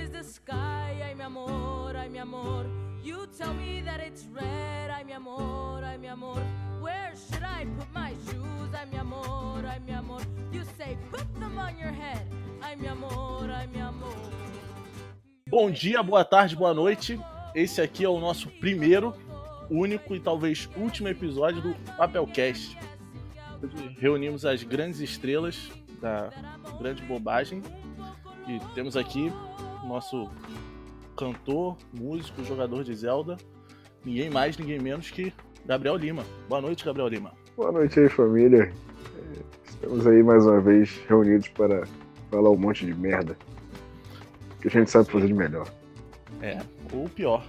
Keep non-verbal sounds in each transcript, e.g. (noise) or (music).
Is the sky? Amor, amor. You tell me that it's red. Amor, amor. Where should I put my shoes? Amor, amor. You say put them on your head. Amor, amor. Bom dia, boa tarde, boa noite. Esse aqui é o nosso primeiro, único e talvez último episódio do Papelcast. Reunimos as grandes estrelas da grande bobagem. E temos aqui nosso cantor, músico, jogador de Zelda, ninguém mais, ninguém menos que Gabriel Lima. Boa noite, Gabriel Lima. Boa noite aí, família. Estamos aí mais uma vez reunidos para falar um monte de merda. Que a gente sabe fazer de melhor. É, ou pior.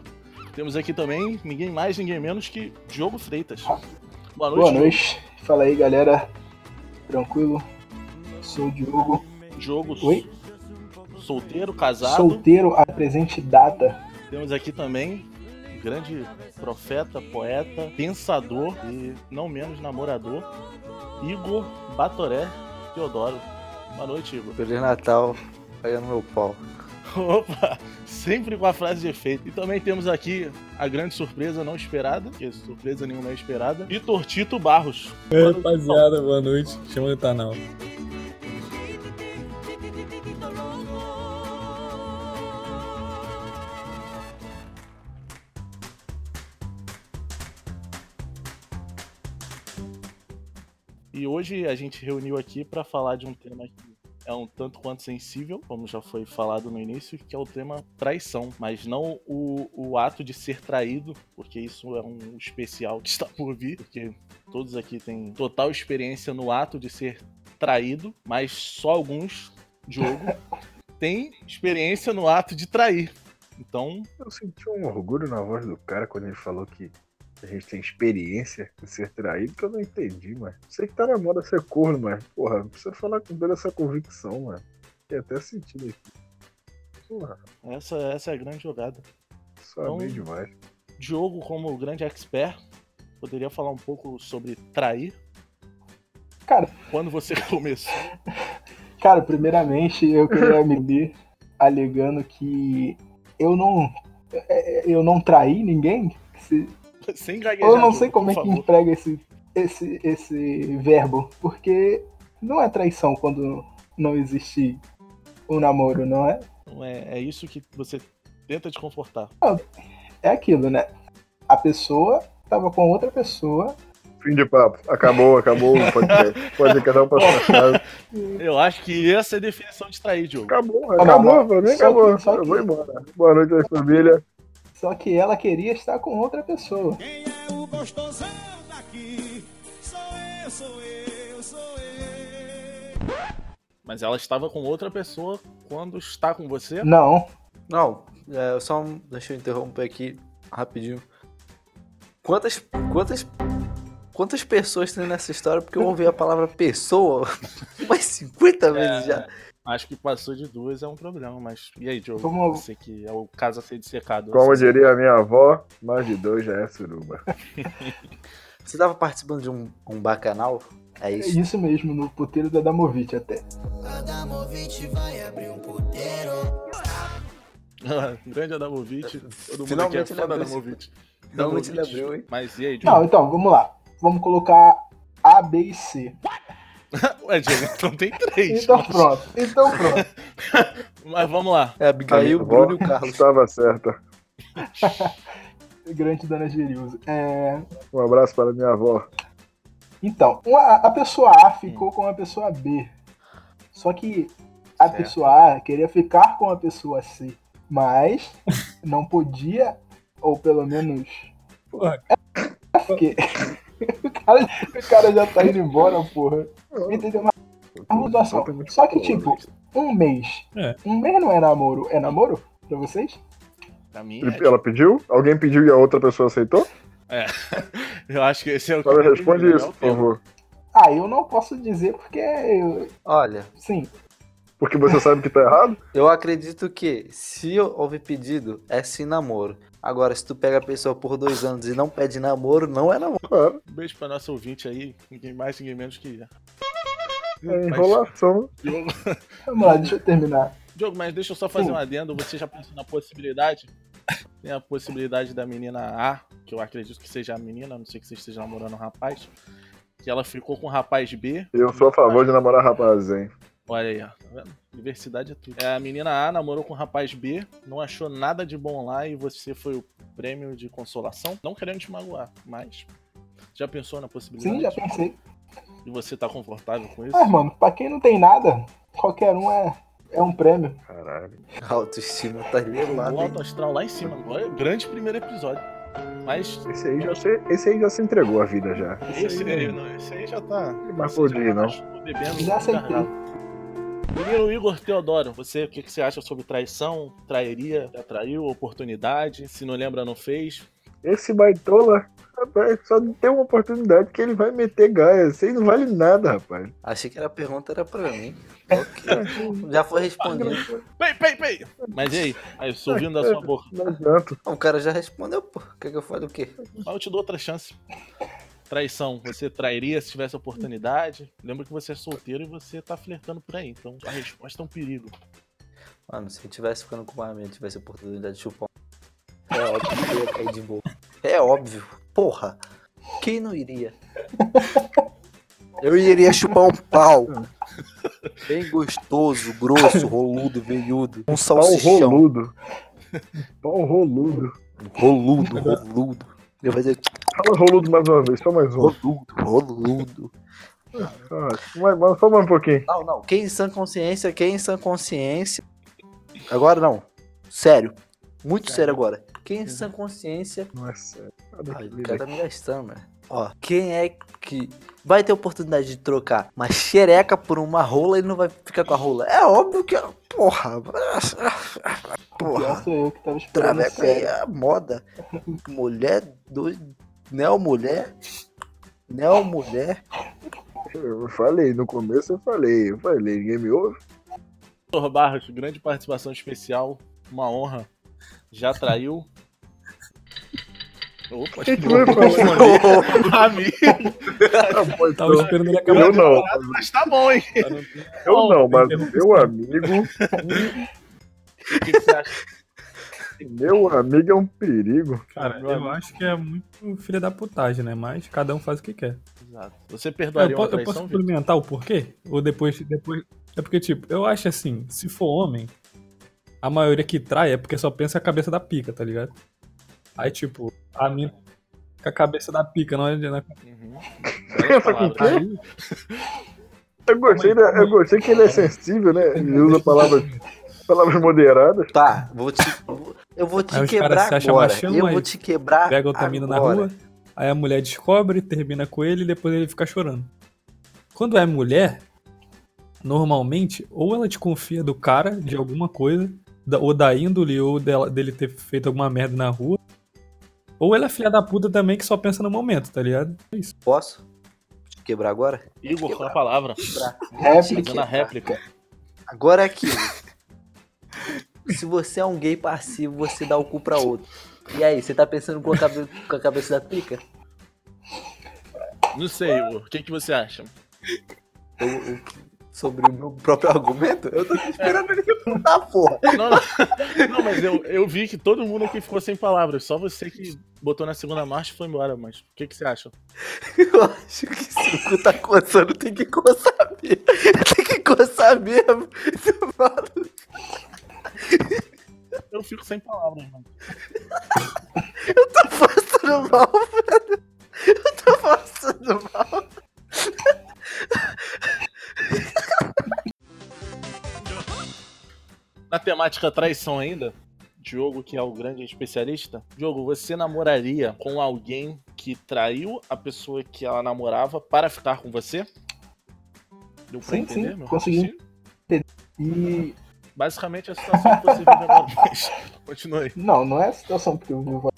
Temos aqui também ninguém mais, ninguém menos que Diogo Freitas. Boa noite. Boa Diogo. noite. Fala aí, galera. Tranquilo? Sou o Diogo. Diogo, Oi? solteiro, casado. Solteiro a presente data. Temos aqui também um grande profeta, poeta, pensador e não menos namorador, Igor Batoré Teodoro. Boa noite, Igor. Feliz Natal, aí no meu pau. (laughs) Opa, sempre com a frase de efeito. E também temos aqui a grande surpresa não esperada, que surpresa nenhuma é esperada, Vitor Tito Barros. Noite, rapaziada, boa noite. Chama o Tanal. E hoje a gente reuniu aqui para falar de um tema que é um tanto quanto sensível, como já foi falado no início, que é o tema traição. Mas não o, o ato de ser traído, porque isso é um especial que está por vir, porque todos aqui têm total experiência no ato de ser traído, mas só alguns, Diogo, (laughs) têm experiência no ato de trair. Então, Eu senti um orgulho na voz do cara quando ele falou que a gente tem experiência em ser traído, que eu não entendi, mano. Sei que tá na moda ser corno, mas, porra, não precisa falar com toda essa convicção, mano. Tem até sentido aqui. Porra, essa, essa é a grande jogada. só Então- amei demais. Diogo, como grande expert, poderia falar um pouco sobre trair? Cara. Quando você (laughs) começou? Cara, primeiramente eu queria me dir alegando que eu não. é, Eu não traí ninguém. Se- (laughs) Sem gaguejar. Eu não sei como é que emprega esse, esse, esse verbo. Porque não é traição quando não existe um namoro, não é? Não É, é isso que você tenta te confortar. É aquilo, né? A pessoa tava com outra pessoa. Fim de papo. Acabou, acabou. (laughs) Pode, pode cada um pra sua casa. Eu acho que essa é a definição de trair, Diogo. Acabou, não, acabou, não. pra mim Só acabou. que- só Eu vou embora. Boa noite aí, família. Só que ela queria estar com outra pessoa. Quem é o gostosão daqui? Sou eu, sou eu, sou eu. Mas ela estava com outra pessoa quando está com você. Não, Não, é, só um- deixa eu interromper aqui rapidinho. Quantas, quantas, quantas pessoas tem nessa história? Porque eu ouvi a palavra pessoa (laughs) umas 50 vezes já. Acho que passou de duas é um problema, mas. E aí, Diogo? Vamos- Você que é o caso a ser dissecado. Como Você- diria a minha avó, mais de dois já é suruba. (laughs) Você tava participando de um, um bacanal? É é isso? isso mesmo, no puteiro da Damovic até. Adamovich vai abrir um puteiro. Grande Adamovic. Todo mundo Finalmente aqui é fã da Adamovic. Finalmente ele Adamovic. abriu, hein? Mas e aí, Não, Diogo? então, vamos lá. Vamos colocar A, B e C. (laughs) Ué, então tem três. Então mas- pronto. Então pronto. (laughs) Mas vamos lá. É Abigail, o Bruno e o Carlos. Estava certa. (laughs) Grande Dona Gerilza. É, Um abraço para minha avó. Então, uma- a pessoa A ficou com a pessoa B. Só que a Certo. pessoa A queria ficar com a pessoa C. Mas não podia, ou pelo menos. Porra. É porque. O, cara, o cara já tá indo embora, porra. Entendeu? Mas a situação. Só que, tipo, um mês. É. Um mês não é namoro. É namoro? Pra vocês? Pra mim, Ele- é, Ela pediu? Alguém pediu e a outra pessoa aceitou? (laughs) eu acho que esse é o que responde isso, por favor. Ah, eu não posso dizer porque. eu- Olha, Sim. Porque você sabe que tá errado? (laughs) Eu acredito que se houve pedido, é sim namoro. Agora, se tu pega a pessoa por dois anos e não pede namoro, não é namoro. Um beijo pra nosso ouvinte aí, ninguém mais, ninguém menos que. É enrolação. Diogo, (laughs) Vamos lá, deixa eu terminar. Diogo, mas deixa eu só fazer um adendo. Você já pensou na possibilidade? (laughs) Tem a possibilidade da menina A, que eu acredito que seja a menina, a não sei que você esteja namorando um rapaz, que ela ficou com o rapaz B. Eu sou a favor de namorar rapaz, hein? Olha aí, ó. Tá vendo? Diversidade é tudo. É, a menina A namorou com o rapaz B, não achou nada de bom lá e você foi o prêmio de consolação. Não querendo te magoar, mas. Já pensou na possibilidade? Sim, já pensei. E você tá confortável com isso? Ah, mano, pra quem não tem nada, qualquer um é, é um prêmio. Caralho. A autoestima tá O elevada. hein? alto astral lá em cima. Olha, grande primeiro episódio. Mas Esse aí, já se, esse aí já se entregou a vida já. esse aí, aí, não, esse aí já tá. Mas esse tá não. Bebendo Já aceitei. Menino Igor Teodoro, você, o que, que você acha sobre traição? Trairia? Já traiu? Oportunidade? Se não lembra, não fez? Esse baitola, rapaz, só tem uma oportunidade que ele vai meter gaia. Isso aí não vale nada, rapaz. Achei que era a pergunta era pra mim. Ok. (laughs) Já foi respondido. Pei, pei, pei! Mas e aí? Aí, ouvindo da sua boca. Não adianta. O cara já respondeu, pô. Quer que eu fale o quê? Mas eu te dou outra chance. Traição, você trairia se tivesse oportunidade? Lembra que você é solteiro e você tá flertando por aí, então a resposta é um perigo. Mano, se eu tivesse ficando com uma mina, tivesse a oportunidade de chupar um... É óbvio que eu ia cair de boa. É óbvio. Porra. Quem não iria? Eu iria chupar um pau. Bem gostoso, grosso, roludo, veiudo. Um Pau salsichão. roludo. Pau roludo. Roludo, roludo. Eu vou dizer Fala roludo mais uma vez, só mais um. roludo, roludo. Ah, mais, mais, só mais um pouquinho. Não, não. Quem em sã consciência, quem em sã consciência. Agora não. Sério. Muito sério agora. Quem em sã consciência. Não é sério. Ai, o cara tá me gastando, velho. Ó, quem é que vai ter oportunidade de trocar uma xereca por uma rola e não vai ficar com a rola? É óbvio que. Porra. Pior Porra. sou eu que tava esperando Traveco é a moda. Mulher do. Neo mulher. Neo mulher. Eu falei, no começo eu falei, eu falei, ninguém me ouve? Vitor Barros, grande participação especial, uma honra. Já traiu? Opa, que que vai falar? (laughs) Amigo, Tá bom. Tava esperando ele acabar. Eu não, mas tá bom, hein? eu não, mas meu amigo, (laughs) O que, que você acha? Meu amigo é um perigo. Cara, eu acho que é muito filha da putagem, né? Mas cada um faz o que quer. Exato. Você Eu, perdoaria po- uma eu posso traição, complementar o porquê? Ou depois, depois. É porque, tipo, eu acho assim, se for homem, a maioria que trai é porque só pensa a cabeça da pica, tá ligado? Aí, tipo, a mina com a cabeça da pica, não é? não é- Uhum. Pensa com quê? Aí, Eu gostei, da- eu gostei que ele é sensível, né? Ele usa palavras, palavras moderadas. Tá, vou te. Eu vou te Aí quebrar caras se acham agora. machão, Eu vou te quebrar. pega outra mina na rua, aí a mulher descobre, termina com ele e depois ele fica chorando. Quando é mulher, normalmente, ou ela desconfia do cara de alguma coisa, ou da índole, ou dela- dele ter feito alguma merda na rua, ou ela é filha da puta também que só pensa no momento, tá ligado? É isso. Posso? Te quebrar agora? Igor, com a palavra. Quebrar. Réplica. Réplica. Agora é aquilo. Se você é um gay passivo, você dá o cu pra outro. E aí, você tá pensando com a, cabe- com a cabeça da pica? Não sei, Igor. O que, que você acha? Eu- eu- sobre o meu próprio argumento? Eu tô esperando ele perguntar, porra. Não, não. Não, mas eu, eu vi que todo mundo aqui ficou sem palavras. Só você que botou na segunda marcha e foi embora. Mas o que, que você acha? Eu acho que se o cu tá coçando, tem que coçar mesmo. Tem que coçar mesmo. Eu falo, (laughs) Eu fico sem palavras, mano. Eu tô passando mal, velho. Eu tô passando mal. Na temática traição ainda, Diogo, que é o grande especialista. Diogo, você namoraria com alguém que traiu a pessoa que ela namorava para ficar com você? Deu pra Sim, entender, sim, meu consegui. raciocínio? E. Basicamente a situação que você vive agora. Aí. Não, não é a situação que eu vivo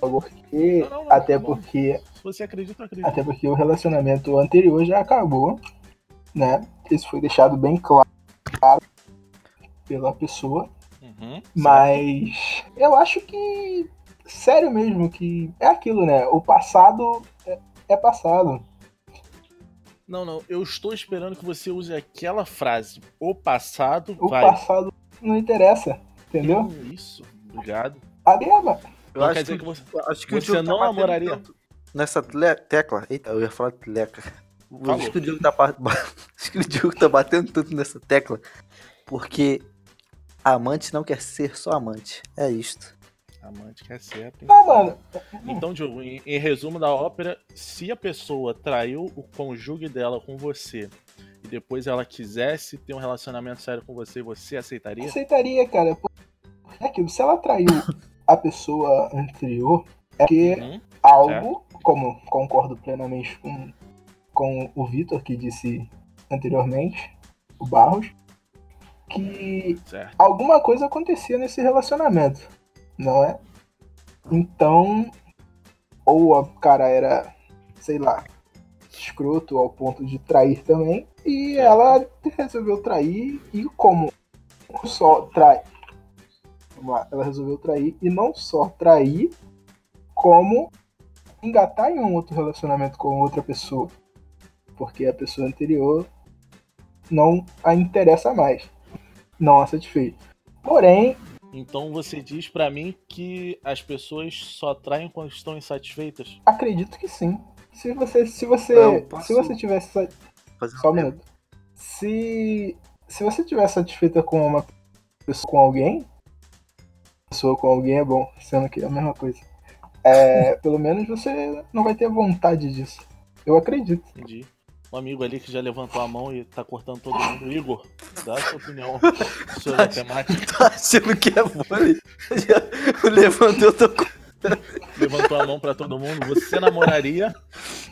agora, porque. Não, não, não, Até porque. Se você acredita, eu acredito. Até porque o relacionamento anterior já acabou, né? Isso foi deixado bem claro. pela pessoa, Uhum, mas eu acho que. Sério mesmo, que é aquilo, né? O passado é, é passado. Não, não. Eu estou esperando que você use aquela frase. O passado O vai. passado não interessa, entendeu? Hum, Isso. Obrigado. É, mano. Eu Então acho quer dizer que, que você. acho que o você Diogo tá não batendo namoraria? Nessa tecla. Eita, eu ia falar. Falou. Acho que o Diogo tá, (laughs) acho que o Diogo tá batendo tanto nessa tecla. Porque amante não quer ser só amante. É isto. Amante que é certo. hein? Não, mano. Então, Diogo, em, em resumo da ópera, se a pessoa traiu o cônjuge dela com você e depois ela quisesse ter um relacionamento sério com você, você aceitaria? Aceitaria, cara. Porque é aquilo. Se ela traiu a pessoa anterior, é porque Hum? algo, como concordo plenamente com, com o Vitor que disse anteriormente, o Barros, que Certo. alguma coisa acontecia nesse relacionamento, não é? Então, ou o cara era, sei lá, escroto ao ponto de trair também, e Certo. ela resolveu trair, e como só trai. Vamos lá, ela resolveu trair, e não só trair, como engatar em um outro relacionamento com outra pessoa. Porque a pessoa anterior não a interessa mais. Não a satisfez. Porém, Então você diz pra mim que as pessoas só traem quando estão insatisfeitas? acredito que sim. Se você, se você, posso- se você tivesse Fazer só um minuto. Se se você estiver satisfeita com uma pessoa com alguém, pessoa com alguém é bom, sendo que é a mesma coisa. É, pelo menos você não vai ter vontade disso. Eu acredito. Entendi. Um amigo ali que já levantou a mão e tá cortando todo mundo. Igor, dá a sua opinião (laughs) sobre a temática. Tá achando que é? Já levantou, tô. Levantou a mão pra todo mundo. Você namoraria?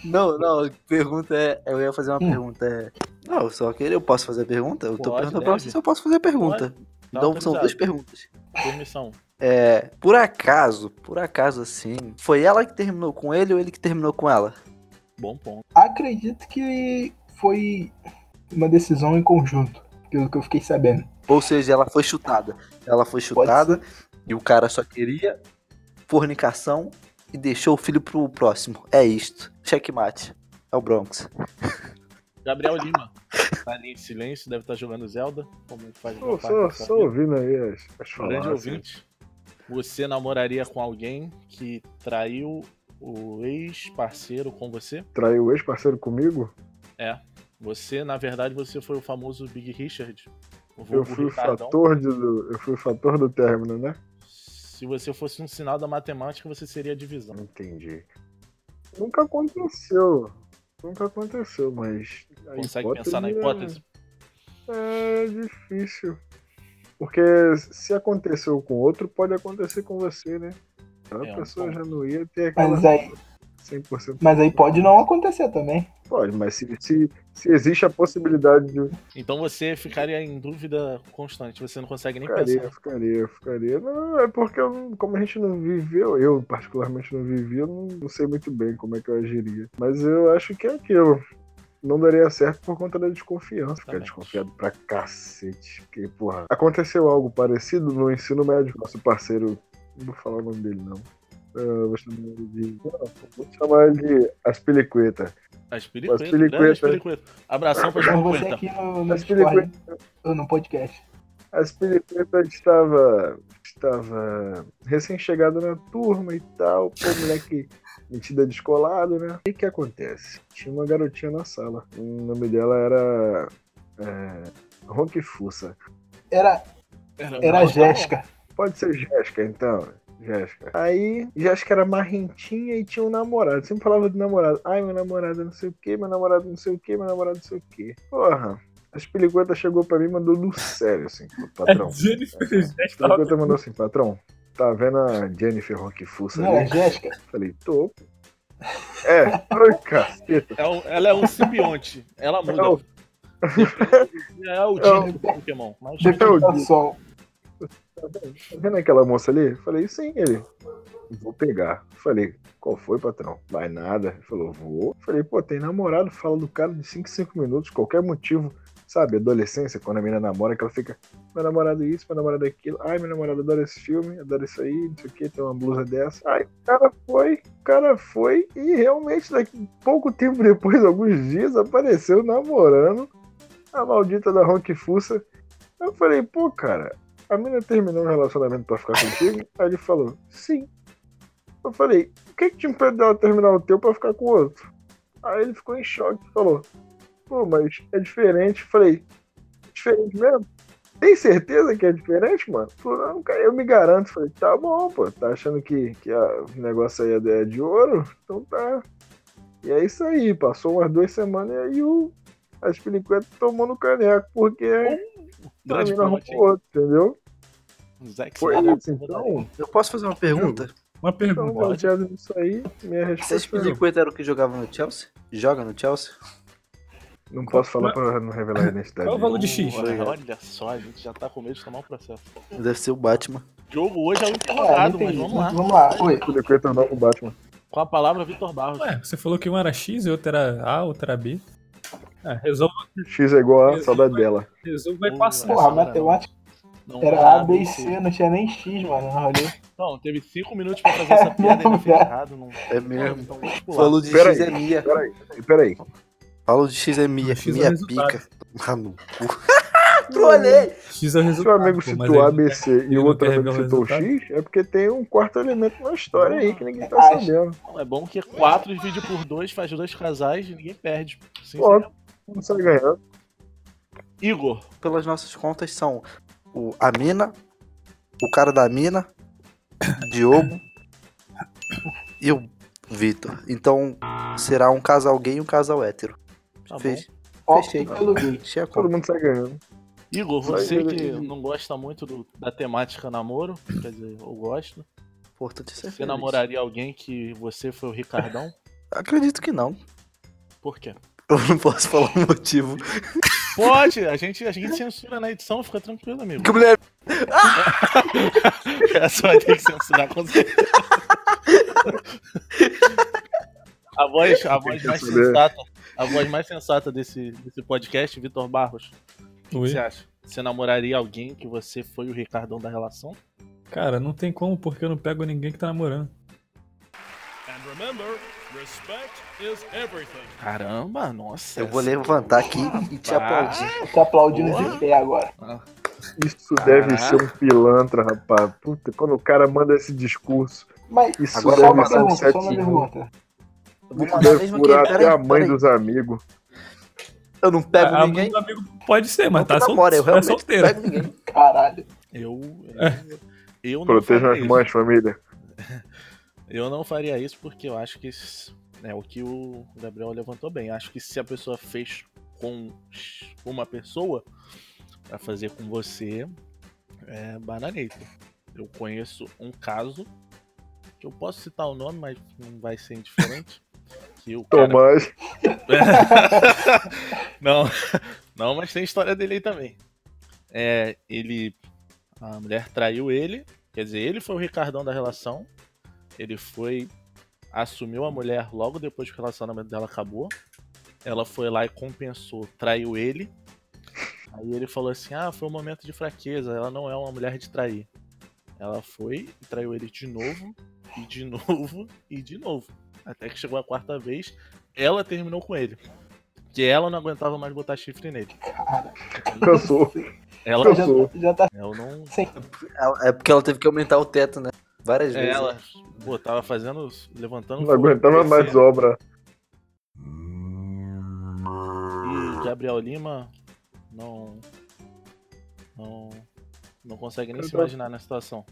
Não, não, pergunta é. Eu ia fazer uma Hum. pergunta. É... Não, só queria. Eu posso fazer a pergunta? Eu tô Pode, perguntando pra deve. você se eu posso fazer a pergunta. Tá então são duas perguntas. Permissão. É. Por acaso, por acaso assim, foi ela que terminou com ele ou ele que terminou com ela? Bom ponto. Acredito que foi uma decisão em conjunto, pelo que eu fiquei sabendo. Ou seja, ela foi chutada. Ela foi chutada e o cara só queria fornicação e deixou o filho pro próximo. É isto. Checkmate. É o Bronx. Gabriel Lima. Tá ali em silêncio, deve estar jogando Zelda. Como faz Só, boa parte só, só ouvindo aí as, as Grande falácias. ouvinte. Você namoraria com alguém que traiu o ex-parceiro com você? Traiu o ex-parceiro comigo? Você, na verdade, você foi o famoso Big Richard. Eu fui o fator do, eu fui o fator do término, né? Se você fosse um sinal da matemática, você seria a divisão. Entendi. Nunca aconteceu. Nunca aconteceu, mas. Consegue pensar na hipótese? É difícil. Porque se aconteceu com outro, pode acontecer com você, né? Então a É, um pessoa já não ia ter aquela Mas aí, 100%. mas aí pode não acontecer também. Pode, mas se, se, se existe a possibilidade de. Então você ficaria em dúvida constante. Você não consegue nem Ficaria, pensar. ficaria, ficaria. Não, é porque eu como a gente não viveu, eu particularmente não vivi, eu não, não sei muito bem como é que eu agiria. Mas eu acho que é aquilo. Não daria certo por conta da desconfiança. Ficar Também. desconfiado pra cacete. Porque, porra, aconteceu algo parecido no ensino médio. Nosso parceiro, não vou falar o nome dele, não. Eu vou chamar ele de. Não, vou chamar ele de Aspilicueta. As piriquetas. As. As piriquetas. Abração pra Então você aqui no, no As Discord, no podcast. A Aspilicueta estava, estava recém-chegado na turma e tal, pô, moleque metida descolado, né? E o que acontece? Tinha uma garotinha na sala. O nome dela era. É, Ronque Fussa. Era, era a Jéssica. Pode ser Jéssica, então. Jéssica. Aí, Jéssica era marrentinha e tinha um namorado. Sempre falava do namorado. Ai, meu namorado não sei o que, meu namorado não sei o que, meu namorado não sei o que. Porra. A Espilicueta chegou pra mim e mandou do sério, assim, pro (laughs) patrão. É Jennifer A Jéssica. Espilicueta mandou assim, patrão, tá vendo a Jennifer Rock Fussa Não, é ali? Jéssica. Falei, tô. É, oi, caceta. É um- ela é um simbionte. Ela muda. É o- (laughs) É o É o- tipo do Pokémon. Mas Defesa Meu do sol. Tá vendo aquela moça ali? Falei, sim, ele. Vou pegar. Falei, qual foi, patrão? Vai nada. Ele falou, vou. Falei, pô, tem namorado, fala do cara de 5 em 5 minutos, qualquer motivo. sabe, adolescência, quando a menina namora, que ela fica, meu namorado isso, meu namorado aquilo, ai, meu namorado adora esse filme, adora isso aí, não sei o que, tem uma blusa dessa. Aí o cara foi, o cara foi e realmente daqui pouco tempo depois, alguns dias, apareceu namorando a maldita da Ronk Fussa. Eu falei, pô, cara, a menina terminou um relacionamento pra ficar contigo? Aí ele falou, sim. Eu falei, o que que te impede dela terminar o teu pra ficar com o outro? Aí ele ficou em choque e falou, pô, mas é diferente. Eu falei, diferente mesmo? Tem certeza que é diferente, mano? Falou, não, cara, eu me garanto. Eu Falei, tá bom, pô, tá achando que, que a- o negócio aí é de- é ouro? Então tá. E é isso aí, passou umas duas semanas e aí o as tomou no caneco, porque Grande outro, entendeu? Zack Foi Snyder. isso, então. Eu posso fazer uma pergunta? Uma Então, pergunta. baseado nisso aí, minha Vocês resposta é não. Piliqueta era o que jogava no Chelsea? Joga no Chelsea? Não posso falar pra não revelar a identidade. Qual é o valor de X? Olha, olha só, a gente já tá com medo de tomar um processo. Deve ser o Batman. O jogo hoje é o É, não interrogado, mas entendi. vamos lá. Vamos lá. Oi. Piniqueta não com o Batman. Com a palavra, Vitor Barros. Ué, você falou que um era X e outro era A, outro era B. É, resolve, X é igual a Isso, saudade vai. dela. resolve vai passar. Porra, matemática Não era A, B e não C, não tinha nem X, mano, rolê. Não, teve cinco minutos pra fazer essa (laughs) piada e ele fez errado. Não... É mesmo. Então. Falou de Pera X aí. é Mia. Peraí, peraí. Falou de X é Mia. X é Mia resultado. pica. Ah, no cu. (laughs) Trolei! X é o Se o resultado. amigo citou ABC e o outro amigo citou resultado? X, é porque tem um quarto elemento na história aí que ninguém tá sabendo. Não, É bom que quatro dividido por dois faz dois casais e ninguém perde. Sim, Não sai ganhando. Igor, Pelas nossas contas são o, a mina, o cara da mina, (coughs) Diogo e o Vitor. Então será um casal gay e um casal hétero. Tá Fez- Opto Fechei. pelo gay. Todo mundo sai ganhando. Igor, você que não gosta muito do- da temática namoro, quer dizer, eu gosto. Importante é ser Você feliz. namoraria alguém que você foi o Ricardão? Acredito que não. Por quê? Eu não posso falar o motivo. Pode, a gente, a gente censura na edição, fica tranquilo, amigo. Que mulher. (laughs) Essa vai ter que censurar com certeza. A voz, a voz mais saber. sensata, a voz mais sensata desse, desse podcast, Vitor Barros. O que Oi. você acha? Você namoraria alguém que você foi o Ricardão da relação? Cara, não tem como, porque eu não pego ninguém que tá namorando. And remember. Caramba, nossa. Eu vou levantar aqui e te aplaudir. Eu tô aplaudindo de pé agora. Isso deve ser um pilantra, rapaz. Puta, quando o cara manda esse discurso, Mas isso Agora só deve uma ser um pergunta, só uma sete pergunta. Eu vou mandar mesmo furar até Peraí, a mãe peraí. dos amigos. Eu não pego a ninguém. mãe do amigo pode ser, mas Não tá que sol... eu é realmente solteira. pego ninguém. Caralho. Eu, eu, É. eu não Protejam as mães, família. Eu não faria isso porque eu acho que é o que o Gabriel levantou bem. Acho que se a pessoa fez com uma pessoa pra fazer com você, é bananeta. Eu conheço um caso que eu posso citar o nome, mas não vai ser indiferente. (laughs) Que o cara... Tomás. (laughs) não, não, mas tem história dele aí também. É, ele. A mulher traiu ele, quer dizer, ele foi o Ricardão da relação. Ele foi. Assumiu a mulher logo depois que o relacionamento dela acabou. Ela foi lá e compensou, traiu ele. Aí ele falou assim: Ah, foi um momento de fraqueza, ela não é uma mulher de trair. Ela foi e traiu ele de novo, e de (laughs) novo, e de novo. Até que chegou a quarta vez, ela terminou com ele. Que ela não aguentava mais botar chifre nele. Cansou. Ela, Eu já, Cansou. já tá eu não. sem. É porque ela teve que aumentar o teto, né? Várias É, vezes. ela, pô, tava fazendo. levantando. Não fogo, aguentava mais obra. E Gabriel Lima não. Não. Não consegue nem Eu se tô- imaginar na situação.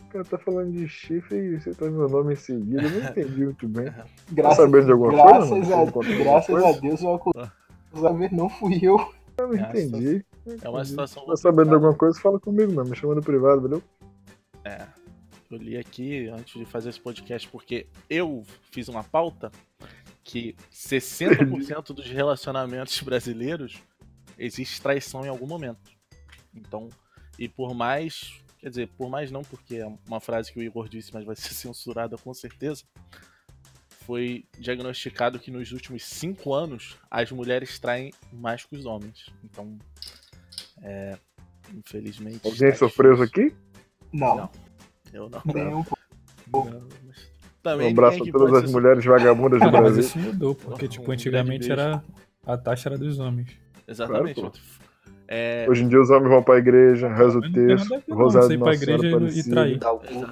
O cara tá falando de chifre e você tá meu nome em seguida. Eu não entendi muito bem. Tá Graças, sabendo de alguma graças, coisa? mano? a, alguma graças coisa? a Deus eu acusava não fui eu. Eu não É, entendi. É uma situação. Se tá sabendo de alguma coisa, fala comigo mesmo. Me chama no privado, valeu? Eu li aqui antes de fazer esse podcast porque eu fiz uma pauta que 60% dos relacionamentos (laughs) brasileiros existe traição em algum momento. Então, e por mais, quer dizer, por mais não porque é uma frase que o Igor disse, mas vai (laughs) ser censurada com certeza. foi diagnosticado que nos últimos cinco anos as mulheres traem mais que os homens. Então, é, infelizmente. Alguém sofreu aqui? Não, Não. Eu não. nem um pouco. Não, mas Um Também abraço a todas as ser- mulheres vagabundas do mas Brasil. isso mudou, porque, tipo, Um antigamente era. A taxa era dos homens. Exatamente. Claro, é, Hoje em dia os homens vão pra igreja, rezam o Mas texto, rosário pra igreja e- e trair.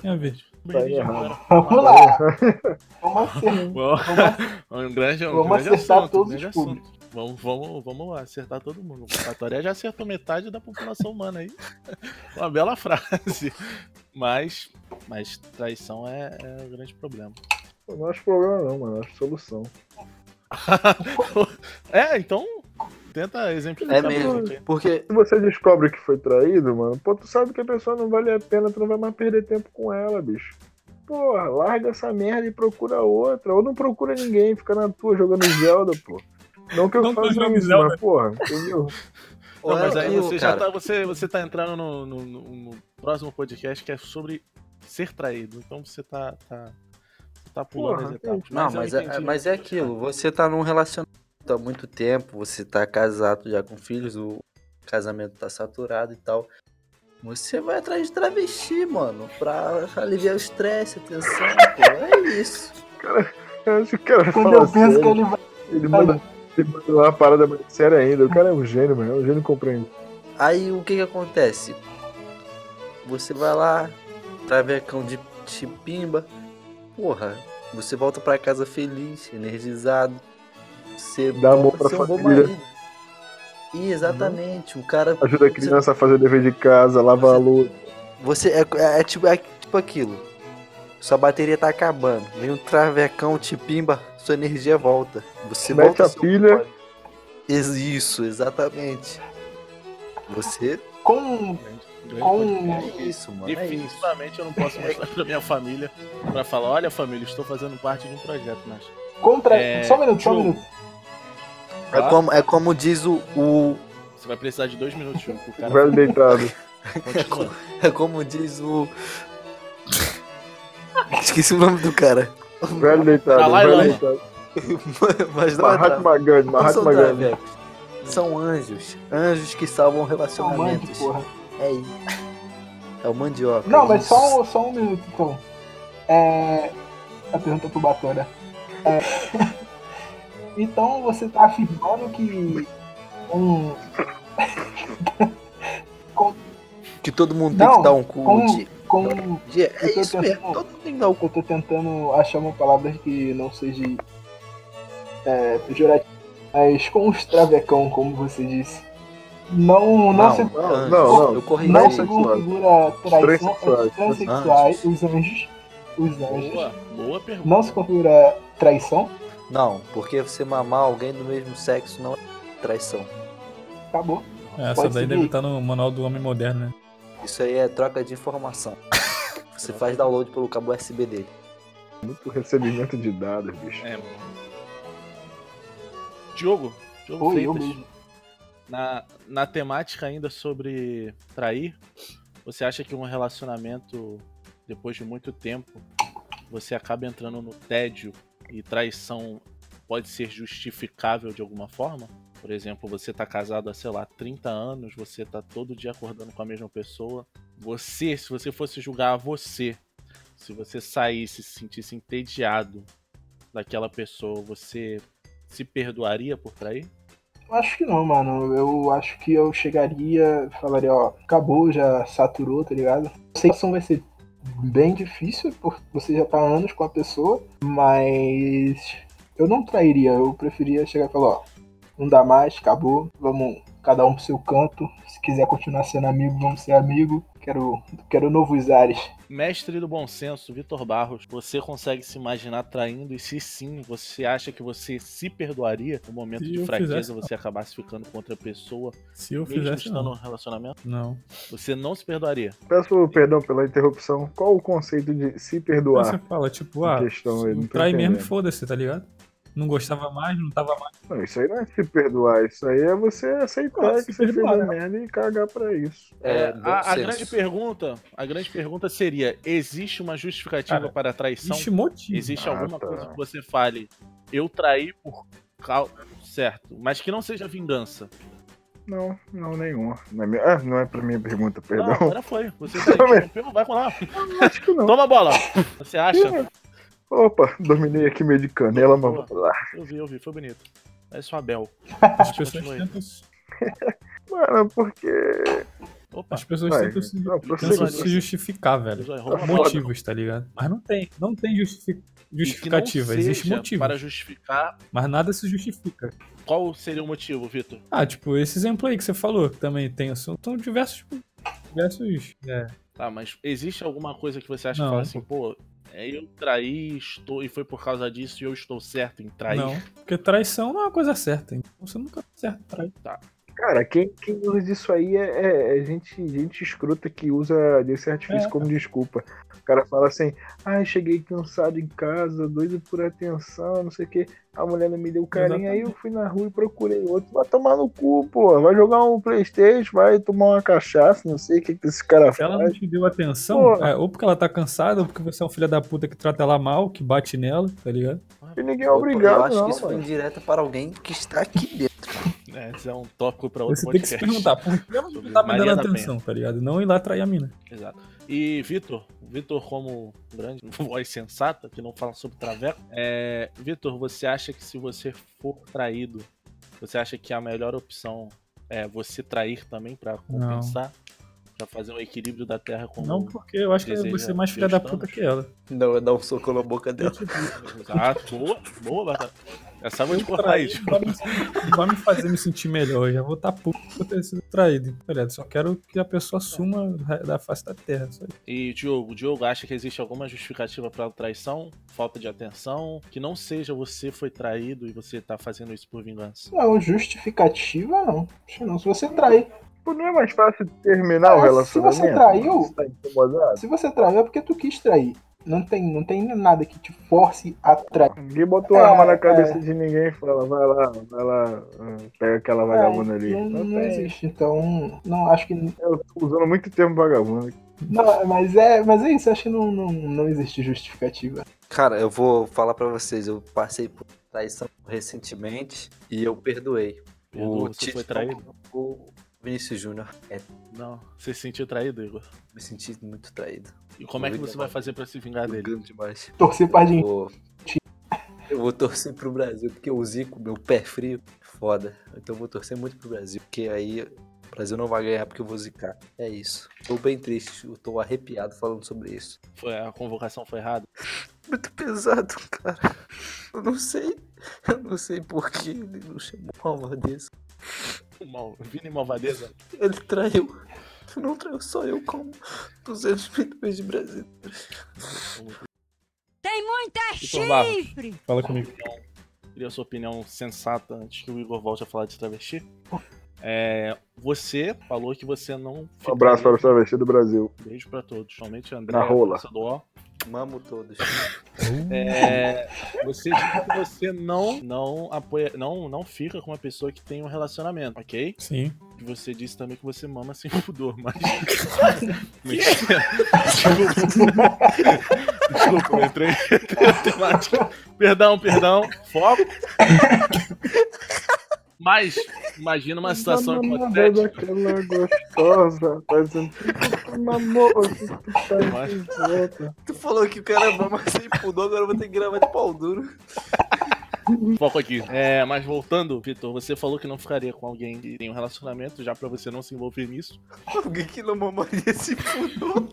Tem a ver. Tá. Vamos lá. (laughs) Vamos acertar, Vamos- acertar todos os públicos. Vamos, vamos, vamos acertar todo mundo. A Toré já acertou metade da população humana aí. (laughs) Uma bela frase. Mas, mas traição é, é o grande problema. Não acho problema não, mano. Acho solução. (laughs) é, então tenta exemplificar. É mesmo. Porque Se você descobre que foi traído, mano, pô, tu sabe que a pessoa não vale a pena, tu não vai mais perder tempo com ela, bicho. Porra, larga essa merda e procura outra. Ou não procura ninguém, fica na tua jogando Zelda, pô. Não que eu Não faça isso, Zelda. mas, porra, entendeu? Não, mas aí você já cara. tá, você, você tá entrando no, no- no- no próximo podcast que é sobre ser traído. Então você tá, tá, tá pulando Porra, as etapas. Não, eu mas é, mas é aquilo. Você tá num relacionamento há muito tempo, você tá casado já com filhos, o casamento tá saturado e tal. Você vai atrás de travesti, mano, pra aliviar o estresse, a tensão, pô. É isso. Eu acho que o cara Quando fala eu penso sério, que ele vai. ele manda, ele manda uma parada mais séria ainda. O cara é um gênio, mano. É um gênio compreende. Aí o que que acontece? Você vai lá, travecão de chipimba, porra, você volta pra casa feliz, energizado, você Dá amor pra um família. E exatamente, o cara. Ajuda a criança a fazer dever de casa, lavar a louça. Você é, é- é tipo, é tipo aquilo. Sua bateria tá acabando. Vem um travecão, te pimba, sua energia volta. Você Mete volta a pilha. Isso, exatamente. Você. Com. Com. É isso, mano. É isso. Definitivamente eu não posso (laughs) mostrar pra minha família pra falar, olha família, estou fazendo parte de um projeto, mas. Contra. É, Só um minuto, só um minuto. É como, é como diz o. o Você vai precisar de dois minutos, João, pro cara Velho deitado. continua. (laughs) é como diz o. (laughs) Esqueci o nome do cara. Velho deitado. Dalai velho Lama. deitado. (laughs) Mas não é Mahatma Gandhi, Mahatma são Gandhi. São anjos. Anjos que salvam mande, relacionamentos. É isso. É o mandioca. Não, mas isso. só, um- só um minuto então. É. A pergunta pro Batora. É... (laughs) então você tá afirmando que um. (laughs) Que todo mundo tem Não, que dar um cu. com- de- Com. eu É tô isso mesmo. tentando- Todo mundo tem que dar um cu. Eu tô tentando achar uma palavra que não seja é, pejorativa. Mas com os travecão, como você disse. Não, não, se, Não, não. Eu corrigi. não Não configura traição. Transexuais. Os transexuais, os anjos. Os anjos. Boa, boa pergunta. Não se configura traição. Não, porque você mamar alguém do mesmo sexo não é traição. Acabou. Essa Pode daí seguir. deve estar no manual do homem moderno, né? Isso aí é troca de informação. (laughs) Você faz download pelo cabo USB dele. Muito recebimento de dados, bicho. É. Diogo, Diogo Oi, Freitas, na, na temática ainda sobre trair, você acha que um relacionamento, depois de muito tempo, você acaba entrando no tédio e traição pode ser justificável de alguma forma? Por exemplo, você tá casado há, sei lá, 30 anos, você tá todo dia acordando com a mesma pessoa. Você, se você fosse julgar você, se você saísse e se sentisse entediado daquela pessoa, você se perdoaria por trair? Acho que não, mano. Eu acho que eu chegaria, falaria, ó, acabou, já saturou, tá ligado? A situação vai ser bem difícil, porque você já tá há anos com a pessoa, mas eu não trairia, eu preferia chegar e falar, ó, não dá mais, acabou, vamos cada um pro seu canto. Se quiser continuar sendo amigo, vamos ser amigo. Quero, quero novos ares. Mestre do bom senso, Vitor Barros, você consegue se imaginar traindo? E se sim, você acha que você se perdoaria no momento Se de fraqueza, fizesse, você acabasse ficando com outra pessoa, Se eu mesmo fizesse, estando não. num relacionamento? Não. Você não se perdoaria. Peço perdão pela interrupção. Qual o conceito de se perdoar? você fala, tipo, Em ah, trai mesmo, foda-se, tá ligado? Não gostava mais, não tava mais. Não, isso aí não é se perdoar, isso aí é você aceitar Ah, que você fez perdoar, a né? merda e cagar pra isso. É, bom a, a grande pergunta, a grande pergunta seria: existe uma justificativa Cara, para a traição? Existe motivo. Existe Ah, alguma tá. coisa que você fale? Eu traí por causa. Certo, mas que não seja vingança. Não, não, nenhuma. Não é, minha... ah, não é pra minha pergunta, Não, perdão. agora foi. Você tá (laughs) vai com lá. Acho que não. Toma a bola. (laughs) Você acha? Opa, dominei aqui meio de canela, mas vamos lá. Eu vi, eu vi, foi bonito. É só Abel. As pessoas tentam, se- Mano, porque. Opa, as pessoas Vai, tentam, se, não, tentam se justificar, velho. Uma Motivos, tá ligado? Mas não tem, não tem justifi- que não justificativa, existe motivo. Para justificar. Mas nada se justifica. Qual seria o motivo, Vitor? Ah, tipo, esse exemplo aí que você falou, que também tem, são, são diversos. Diversos. É, Tá, mas existe alguma coisa que você acha Não. que fala assim, pô, é, eu traí, estou, e foi por causa disso e eu estou certo em trair? não. Porque traição não é uma coisa certa. Então você nunca tá certo trair. Cara, quem, quem usa disso aí é, é- é gente, gente escrota que usa desse artifício É. como desculpa. O cara fala assim, ai, cheguei cansado em casa, doido por atenção, não sei o que. A mulher não me deu carinho, aí eu fui na rua e procurei outro. Vai tomar no cu, pô. Vai jogar um Playstation, vai tomar uma cachaça, não sei o que, que esse cara Se ela faz. não te deu atenção, é, ou porque ela tá cansada, ou porque você é um filho da puta que trata ela mal, que bate nela, tá ligado? E ninguém é obrigado, Eu acho não, que isso foi mano. indireta para alguém que está aqui dentro. É, isso é um tópico para outro Você tem que se podcast. perguntar, por que ela não tá me dando Penha. atenção, tá ligado? Não ir lá trair a mina. Exato. E Vitor, Vitor como grande (laughs) voz sensata, que não fala sobre traveco, é, Vitor, você acha que se você for traído, você acha que a melhor opção é você trair também pra compensar? Pra fazer um equilíbrio da Terra com Não porque eu acho que deseja você é mais filha da puta que ela. Não, eu dar um soco na boca dela. Exato, (laughs) boa, boa, Batata. Essa eu vou te cortar aí, tipo. Vai me, vai me fazer me sentir melhor. Eu já vou estar puto por ter sido traído. Tá ligado? Só quero que a pessoa suma da face da terra. Só isso. E Diogo, o Diogo acha que existe alguma justificativa pra traição, falta de atenção, que não seja você foi traído e você tá fazendo isso por vingança. Não, justificativa não. Não. Se você trair. Pô, Não é mais fácil terminar o Ah, se relacionamento? você traiu- Você tá? Se você traiu é porque tu quis trair. Não tem, não tem nada que te force a trair. Ninguém botou É, arma na cabeça é. de ninguém e fala, vai lá, vai lá, hum, pega aquela vagabunda ali. Não, Não, não tem. existe. Então, não acho que. Eu tô usando muito termo vagabundo. Não, mas é, mas é isso. Acho que não, não, não existe justificativa. Cara, eu vou falar pra vocês, eu passei por traição recentemente e eu perdoei. Perdoa, o você Tite foi traído? O Vinícius Júnior. É, Não. Você se sentiu traído, Igor? me senti muito traído. E como é que você vai fazer pra se vingar dele? Demais. Torcer pra gente. Vou... Eu vou torcer pro Brasil, porque o Zico, meu pé frio, foda. Então eu vou torcer muito pro Brasil, porque aí o Brasil não vai ganhar porque eu vou zicar. É isso. Tô bem triste, eu tô arrepiado falando sobre isso. Foi, a convocação foi errada? Muito pesado, cara. Eu não sei. Eu não sei por que ele não chamou malvadeza. Mal, Vini Malvadeza. Ele traiu. Não traiu só eu, como 200 milhões de brasileiros. Tem muita Vitor Barros. chifre! Fala comigo. Queria a sua opinião sensata antes que o Igor volte a falar de travesti. É, você falou que você não. Um abraço para o travesti do Brasil. Beijo pra todos, somente André. Na rola. Mamo todos. (laughs) É, você disse que você não, não apoia, não, não fica com uma pessoa que tem um relacionamento, ok? Sim. E você disse também que você mama sem (laughs) pudor, mas. (laughs) Mentira. Desculpa. Desculpa, eu entrei. Perdão, perdão. Foco. Mas, imagina uma situação hipotética. Aquela gostosa, fazendo uma moça que tá Mas- de volta. Tu falou que o cara mama sem pudor, agora eu vou ter que gravar de pau duro. (laughs) Foco aqui. É, mas voltando, Vitor, você falou que não ficaria com alguém que tem um relacionamento, já pra você não se envolver nisso. Alguém que não mamaria sem pudor.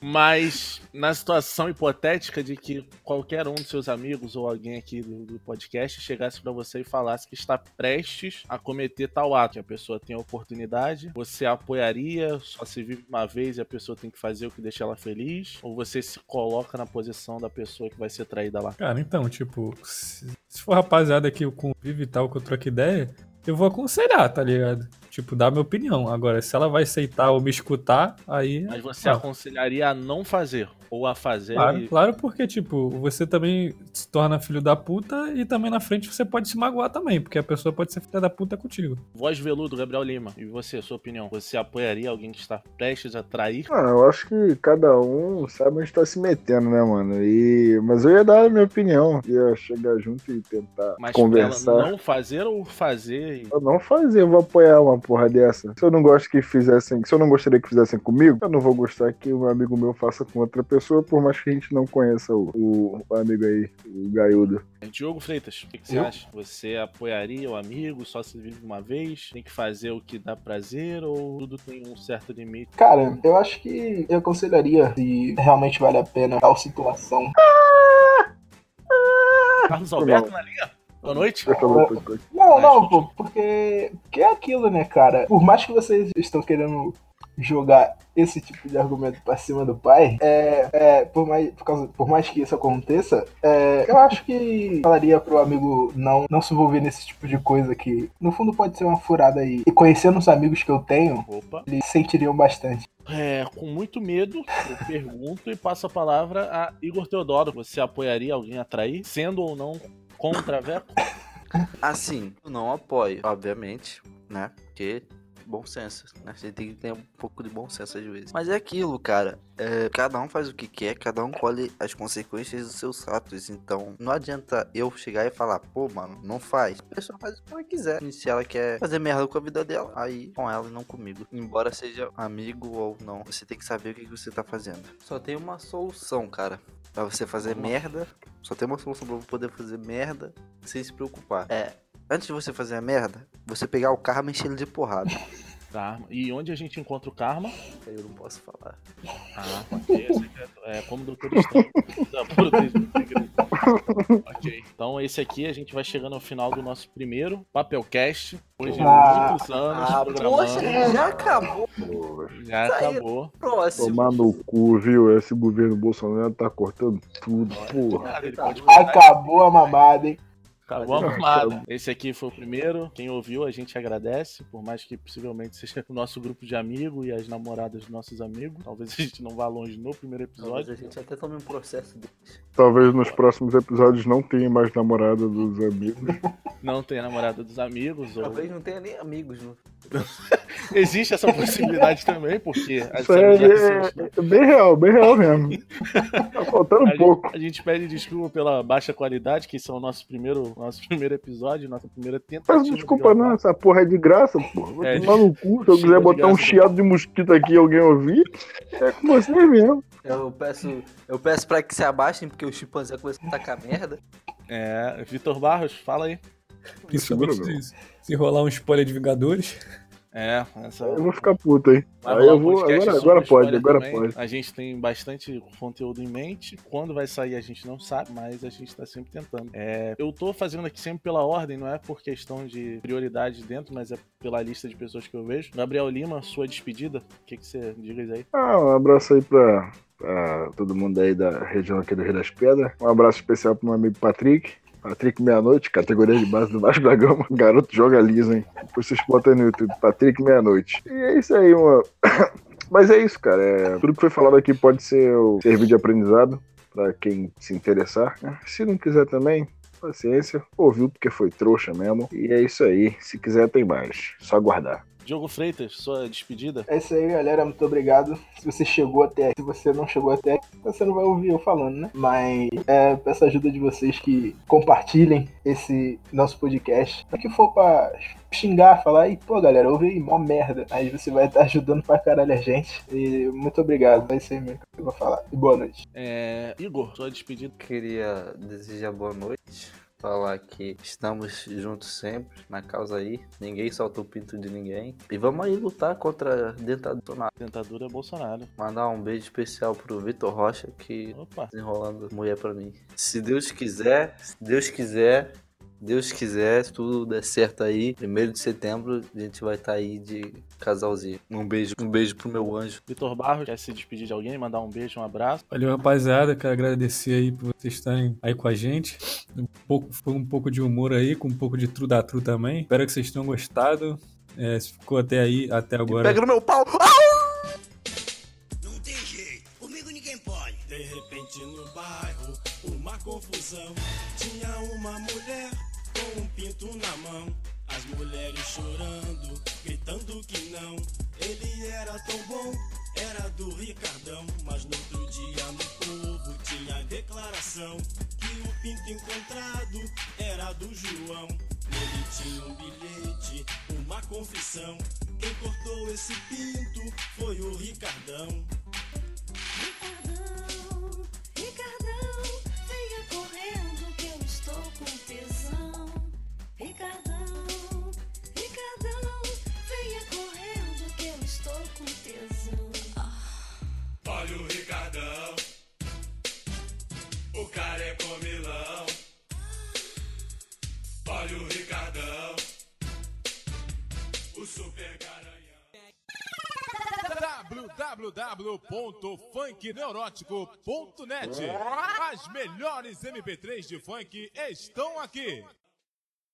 Mas na situação hipotética de que qualquer um dos seus amigos ou alguém aqui do, do podcast chegasse pra você e falasse que está prestes a cometer tal ato, que a pessoa tem a oportunidade, você apoiaria, só se vive uma vez e a pessoa tem que fazer o que deixa ela feliz, ou você se coloca na posição da pessoa que vai ser traída lá? Cara, então, tipo, se, se for rapaziada que eu convivo e tal, que eu troco ideia, eu vou aconselhar, tá ligado? Tipo, dar minha opinião. Agora, se ela vai aceitar ou me escutar, aí. Mas você aconselharia a não fazer ou a fazer Claro, e... claro, porque, tipo, você também se torna filho da puta e também na frente você pode se magoar também, porque a pessoa pode ser filha da puta contigo. Voz veludo, Gabriel Lima. E você, sua opinião? Você apoiaria alguém que está prestes a trair? Ah, eu acho que cada um sabe onde tá se metendo, né, mano? E... Mas eu ia dar a minha opinião. Ia chegar junto e tentar Mas conversar. ela não fazer ou fazer? e- Eu não fazer, eu vou apoiar uma porra dessa. Se eu não gosto que fizessem, se eu não gostaria que fizessem comigo, eu não vou gostar que um amigo meu faça com outra pessoa, por mais que a gente não conheça o, o- o amigo aí, o Gaiudo. Diogo Freitas, o que, que você acha? Você apoiaria o amigo? Só se vive uma vez? Tem que fazer o que dá prazer ou tudo tem um certo limite? Cara, eu acho que eu aconselharia se realmente vale a pena tal situação. Carlos Alberto na linha? Boa noite. Não, não, pô, porque, porque é aquilo, né, cara? Por mais que vocês estão querendo jogar esse tipo de argumento pra cima do pai, é, é, por, mais, por, causa, por mais que isso aconteça, é, eu acho que falaria pro amigo não, não se envolver nesse tipo de coisa que, no fundo, pode ser uma furada aí. E conhecendo os amigos que eu tenho, Opa. eles sentiriam bastante. É, com muito medo, eu pergunto e passo a palavra a Igor Teodoro. Você apoiaria alguém a trair, sendo ou não contra a Veco? Assim, eu não apoio, obviamente, né? Porque bom senso, né? Você tem que ter um pouco de bom senso às vezes. Mas é aquilo, cara. é, cada um faz o que quer, cada um colhe as consequências dos seus atos. Então, não adianta eu chegar e falar, pô, mano, não faz. A pessoa faz o que ela quiser. E se ela quer fazer merda com a vida dela, aí com ela e não comigo. Embora seja amigo ou não, você tem que saber o que você tá fazendo. Só tem uma solução, cara. Pra você fazer merda. Só tem uma solução pra poder fazer merda sem se preocupar. É, antes de você fazer a merda, você pegar o karma e encher ele de porrada. (laughs) Tá. E onde a gente encontra o karma? Eu não posso falar. Ah, ok. É, é como o Doutor ok. Então, esse aqui a gente vai chegando ao final do nosso primeiro Papelcast. Hoje, Ah. muitos anos Ah, programando. poxa, já acabou. Já aí. acabou. Próximo. Tomar no cu, viu? Esse governo Bolsonaro tá cortando tudo, porra. Cara, Acabou a mamada, hein? Acabou a mamada. Esse aqui foi o primeiro. Quem ouviu, a gente agradece. Por mais que possivelmente seja o nosso grupo de amigos e as namoradas dos nossos amigos. Talvez a gente não vá longe no primeiro Talvez episódio. a gente até tome um processo deles. Talvez nos próximos episódios não tenha mais namorada dos amigos. Não tem a namorada dos amigos. Ou... Talvez não tenha nem amigos. No... (laughs) Existe essa possibilidade também, porque as Isso é, é- é bem real, bem real mesmo. Tá faltando A um gente, pouco. a gente pede desculpa pela baixa qualidade, que são o nosso primeiro, nosso (laughs) primeiro episódio, nossa primeira tentativa. Mas de desculpa gravar. não, essa porra é de graça, porra. Vou É, tomar no cu. Se eu (laughs) de quiser botar um graça. chiado de mosquito aqui e alguém ouvir, é com você mesmo. Eu peço, eu peço pra que se abaixem, porque o chimpanzé começou a tacar merda. É, Vitor Barros, fala aí. Principalmente se, se rolar um spoiler de Vingadores. É, essa. Eu vou ficar puto. Vai Aí eu vou. Agora, agora pode, agora também. pode. A gente tem bastante conteúdo em mente. Quando vai sair a gente não sabe, mas a gente tá sempre tentando. É, eu tô fazendo aqui sempre pela ordem, não é por questão de prioridade dentro, mas é pela lista de pessoas que eu vejo. Gabriel Lima, sua despedida. O que, que você diz aí? Ah, um abraço aí pra, pra todo mundo aí da região aqui do Rio das Pedras. Um abraço especial pro meu amigo Patrick. Patrick Meia-Noite, categoria de base do Vasco da Gama. Garoto joga liso, hein? Depois vocês botam no YouTube, Patrick Meia-Noite. E é isso aí, uma... (coughs) Mas é isso, cara. É... Tudo que foi falado aqui pode ser servir de aprendizado pra quem se interessar. né? Se não quiser também, paciência. Ouviu porque foi trouxa mesmo. E é isso aí. Se quiser, tem mais. Só aguardar. Diogo Freitas, sua despedida. É isso aí, galera. Muito obrigado. Se você chegou até aqui, se você não chegou até aqui, você não vai ouvir eu falando, né? Mas é, peço a ajuda de vocês que compartilhem esse nosso podcast. O que for pra xingar, falar, e pô, galera, ouve aí, mó merda. Aí você vai estar ajudando pra caralho a gente. E muito obrigado. É isso aí mesmo que eu vou falar. E boa noite. É, Igor, sua despedida. Queria desejar boa noite. Falar que estamos juntos sempre na causa aí. Ninguém solta o pinto de ninguém. E vamos aí lutar contra a dentadura. Tentadura é Bolsonaro. Mandar um beijo especial pro Vitor Rocha que Opa. desenrolando mulher pra mim. Se Deus quiser, se Deus quiser, Deus quiser, se tudo der certo aí, primeiro de setembro, a gente vai estar aí de casalzinho. Um beijo, um beijo pro meu anjo. Vitor Barros, quer se despedir de alguém, mandar um beijo, um abraço? Valeu, rapaziada. Quero agradecer aí por vocês estarem aí com a gente. Um pouco, foi um pouco de humor aí, com um pouco de tru da tru também. Espero que vocês tenham gostado. É, se ficou até aí, até agora. Pega no meu pau! Jeito, ninguém pode. De repente no bairro, uma confusão. Tinha uma mulher com um pinto na mão. As mulheres chorando, gritando que não. Ele era tão bom, era do Ricardão. Mas no outro dia no povo tinha declaração que o pinto encontrado era do João. Nele tinha um bilhete, uma confissão. Quem cortou esse pinto foi o. Ricardão, www.funkneurótico.net As melhores MP3 de funk estão aqui.